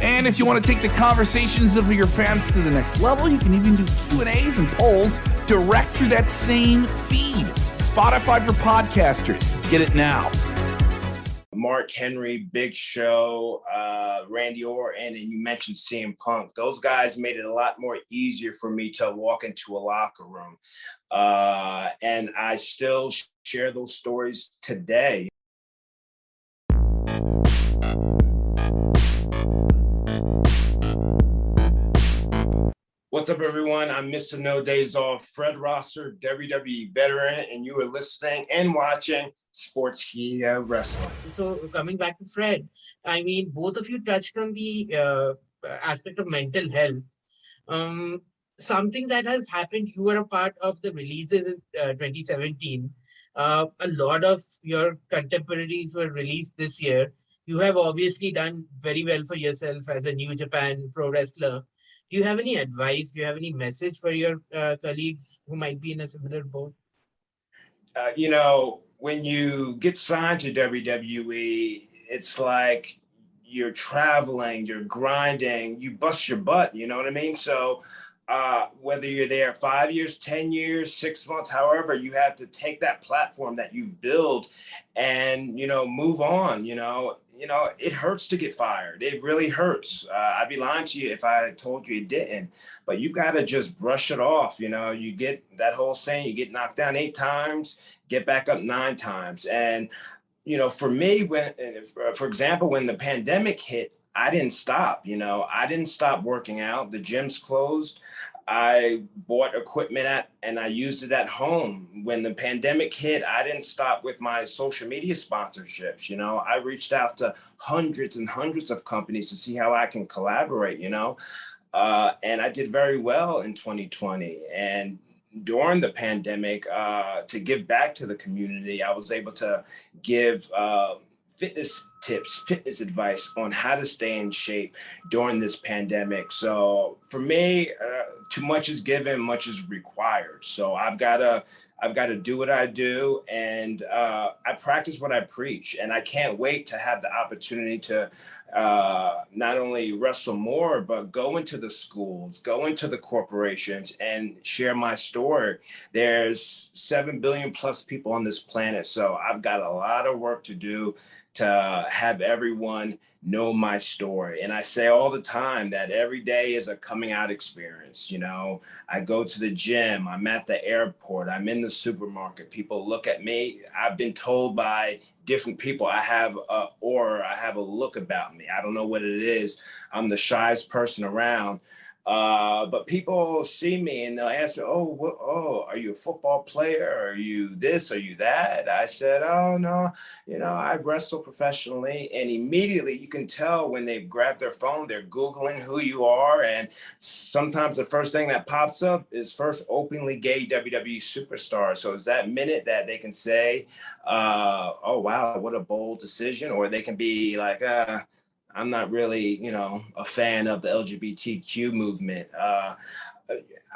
And if you want to take the conversations of your fans to the next level, you can even do Q&As and polls direct through that same feed. Spotify for podcasters. Get it now. Mark Henry, Big Show, uh, Randy Orton, and you mentioned CM Punk. Those guys made it a lot more easier for me to walk into a locker room. Uh, and I still share those stories today. What's up, everyone? I'm Mr. No Days Off, Fred Rosser, WWE veteran, and you are listening and watching Sports Sportskeeda Wrestling. So, coming back to Fred, I mean, both of you touched on the uh, aspect of mental health. Um, something that has happened, you were a part of the releases in uh, 2017. Uh, a lot of your contemporaries were released this year. You have obviously done very well for yourself as a New Japan pro wrestler do you have any advice? Do you have any message for your uh, colleagues who might be in a similar boat? Uh, you know, when you get signed to WWE, it's like you're traveling, you're grinding, you bust your butt. You know what I mean? So, uh, whether you're there five years, 10 years, six months, however, you have to take that platform that you've built and, you know, move on. You know, you know, it hurts to get fired. It really hurts. Uh, I'd be lying to you if I told you it didn't. But you've got to just brush it off. You know, you get that whole saying, you get knocked down eight times, get back up nine times. And, you know, for me, when, uh, for example, when the pandemic hit, I didn't stop. You know, I didn't stop working out. The gyms closed. I bought equipment at and I used it at home. When the pandemic hit, I didn't stop with my social media sponsorships. You know, I reached out to hundreds and hundreds of companies to see how I can collaborate, you know. Uh, and I did very well in 2020. And during the pandemic, uh, to give back to the community, I was able to give uh, fitness tips, fitness advice on how to stay in shape during this pandemic. So for me, uh, too much is given, much is required. So I've got to I've got to do what I do, and uh, I practice what I preach. And I can't wait to have the opportunity to uh, not only wrestle more, but go into the schools, go into the corporations, and share my story. There's seven billion plus people on this planet, so I've got a lot of work to do to have everyone know my story. And I say all the time that every day is a coming out experience. You know, I go to the gym, I'm at the airport, I'm in the supermarket. People look at me. I've been told by different people I have a or I have a look about me. I don't know what it is. I'm the shyest person around. Uh, but people see me and they'll ask me, "Oh, what, oh, are you a football player? Are you this? Are you that?" I said, "Oh no, you know, I wrestle professionally." And immediately, you can tell when they grab their phone, they're googling who you are, and sometimes the first thing that pops up is first openly gay WWE superstar. So it's that minute that they can say, uh, "Oh wow, what a bold decision," or they can be like, "Uh." I'm not really, you know, a fan of the LGBTQ movement. Uh,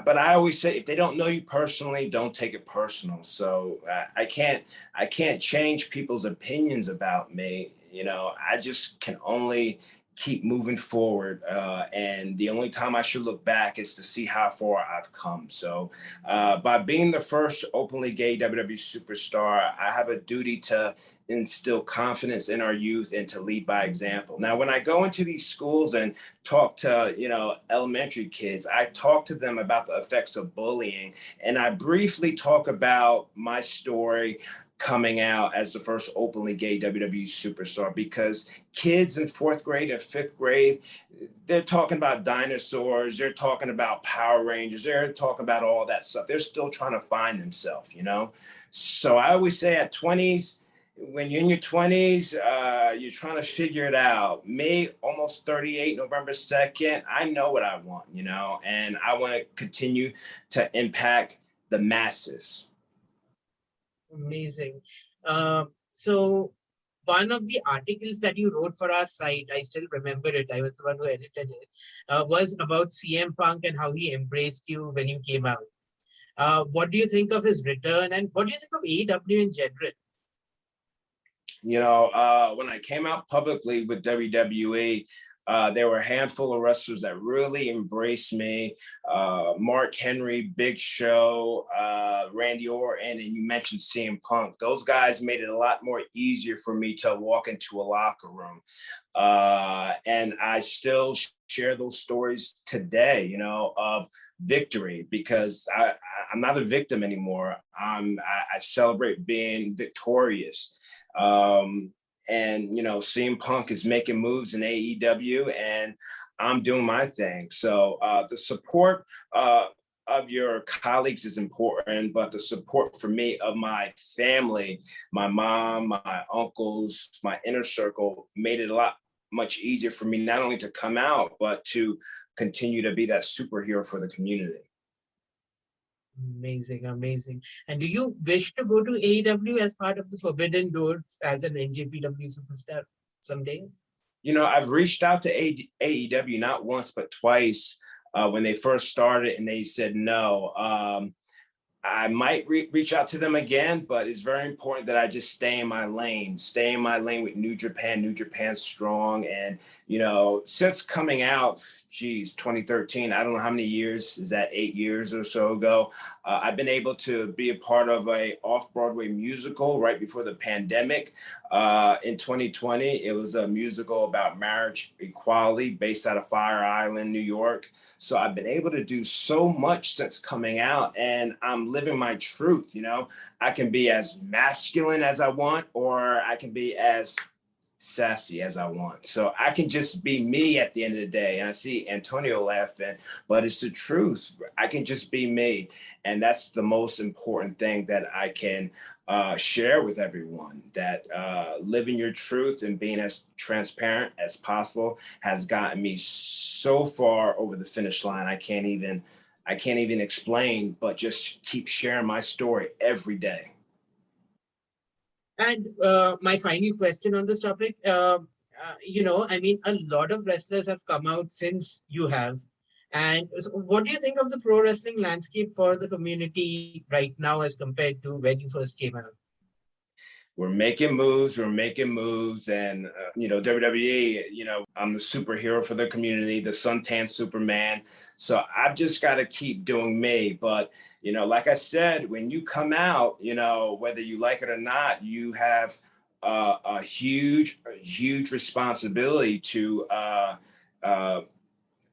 but I always say, if they don't know you personally, don't take it personal. So I, I can't, I can't change people's opinions about me. You know, I just can only keep moving forward. Uh, and the only time I should look back is to see how far I've come. So, uh, by being the first openly gay WWE superstar, I have a duty to instill confidence in our youth and to lead by example. Now, when I go into these schools and talk to, you know, elementary kids, I talk to them about the effects of bullying and I briefly talk about my story coming out as the first openly gay WWE superstar because kids in fourth grade and fifth grade, they're talking about dinosaurs, they're talking about Power Rangers, they're talking about all that stuff. They're still trying to find themselves, you know? So I always say at 20s, when you're in your 20s, uh, you're trying to figure it out. Me, almost 38, November 2nd, I know what I want, you know, and I want to continue to impact the masses. Amazing. Uh, so, one of the articles that you wrote for our site, I still remember it, I was the one who edited it, uh, was about CM Punk and how he embraced you when you came out. Uh, what do you think of his return and what do you think of AEW in general? You know, uh, when I came out publicly with WWE, uh, there were a handful of wrestlers that really embraced me. Uh, Mark Henry, Big Show, uh, Randy Orton, and you mentioned CM Punk. Those guys made it a lot more easier for me to walk into a locker room. Uh, and I still share those stories today, you know, of victory because I, I'm not a victim anymore. I'm, I, I celebrate being victorious. Um, and you know, CM Punk is making moves in AEW, and I'm doing my thing. So uh, the support uh, of your colleagues is important, but the support for me of my family, my mom, my uncles, my inner circle made it a lot much easier for me not only to come out but to continue to be that superhero for the community. Amazing, amazing. And do you wish to go to AEW as part of the Forbidden Doors as an NJPW superstar someday? You know, I've reached out to AEW not once but twice uh, when they first started, and they said no. Um, I might re- reach out to them again, but it's very important that I just stay in my lane, stay in my lane with New Japan, New Japan strong. And, you know, since coming out, geez, 2013, I don't know how many years, is that eight years or so ago? Uh, I've been able to be a part of a off-Broadway musical right before the pandemic. Uh, in 2020, it was a musical about marriage equality based out of Fire Island, New York. So I've been able to do so much since coming out, and I'm living my truth. You know, I can be as masculine as I want, or I can be as sassy as I want. So I can just be me at the end of the day. And I see Antonio laughing, but it's the truth. I can just be me. And that's the most important thing that I can uh, share with everyone that uh, living your truth and being as transparent as possible has gotten me so far over the finish line. I can't even, I can't even explain, but just keep sharing my story every day. And uh, my final question on this topic, uh, uh, you know, I mean, a lot of wrestlers have come out since you have. And so what do you think of the pro wrestling landscape for the community right now as compared to when you first came out? We're making moves, we're making moves. And, uh, you know, WWE, you know, I'm the superhero for the community, the suntan Superman. So I've just got to keep doing me. But, you know, like I said, when you come out, you know, whether you like it or not, you have uh, a huge, a huge responsibility to, uh, uh,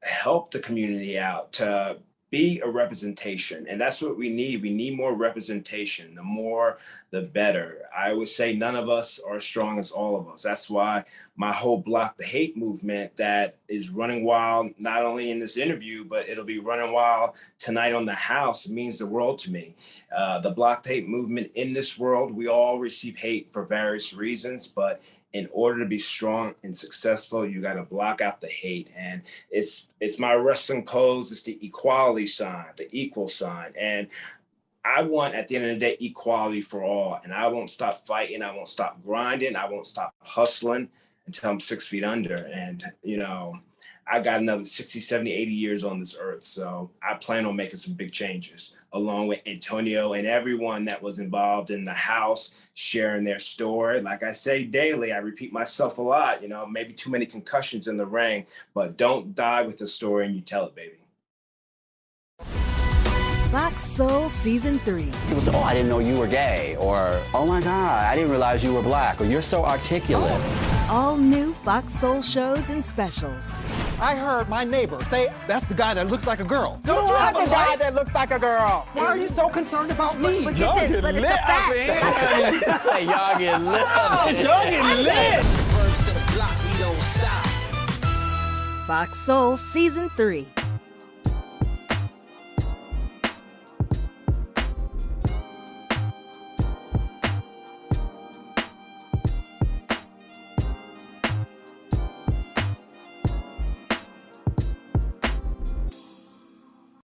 help the community out to be a representation and that's what we need. We need more representation. The more the better. I would say none of us are as strong as all of us. That's why my whole block the hate movement that is running wild not only in this interview but it'll be running wild tonight on the house it means the world to me. Uh, the block the hate movement in this world we all receive hate for various reasons but in order to be strong and successful, you got to block out the hate. And it's it's my wrestling pose. It's the equality sign, the equal sign. And I want at the end of the day equality for all. And I won't stop fighting. I won't stop grinding. I won't stop hustling until I'm six feet under. And you know, I got another 60, 70, 80 years on this earth. So I plan on making some big changes along with Antonio and everyone that was involved in the house sharing their story. Like I say daily, I repeat myself a lot, you know, maybe too many concussions in the ring, but don't die with the story and you tell it, baby. Black Soul Season 3. People say, oh, I didn't know you were gay, or oh my God, I didn't realize you were black, or you're so articulate. Oh. All new Fox Soul shows and specials. I heard my neighbor say that's the guy that looks like a girl. Don't you have a guy that looks like a girl? Why are you so concerned about me? But get this, but it's a fact. Say, y'all get lit. Y'all get lit. Fox Soul Season 3.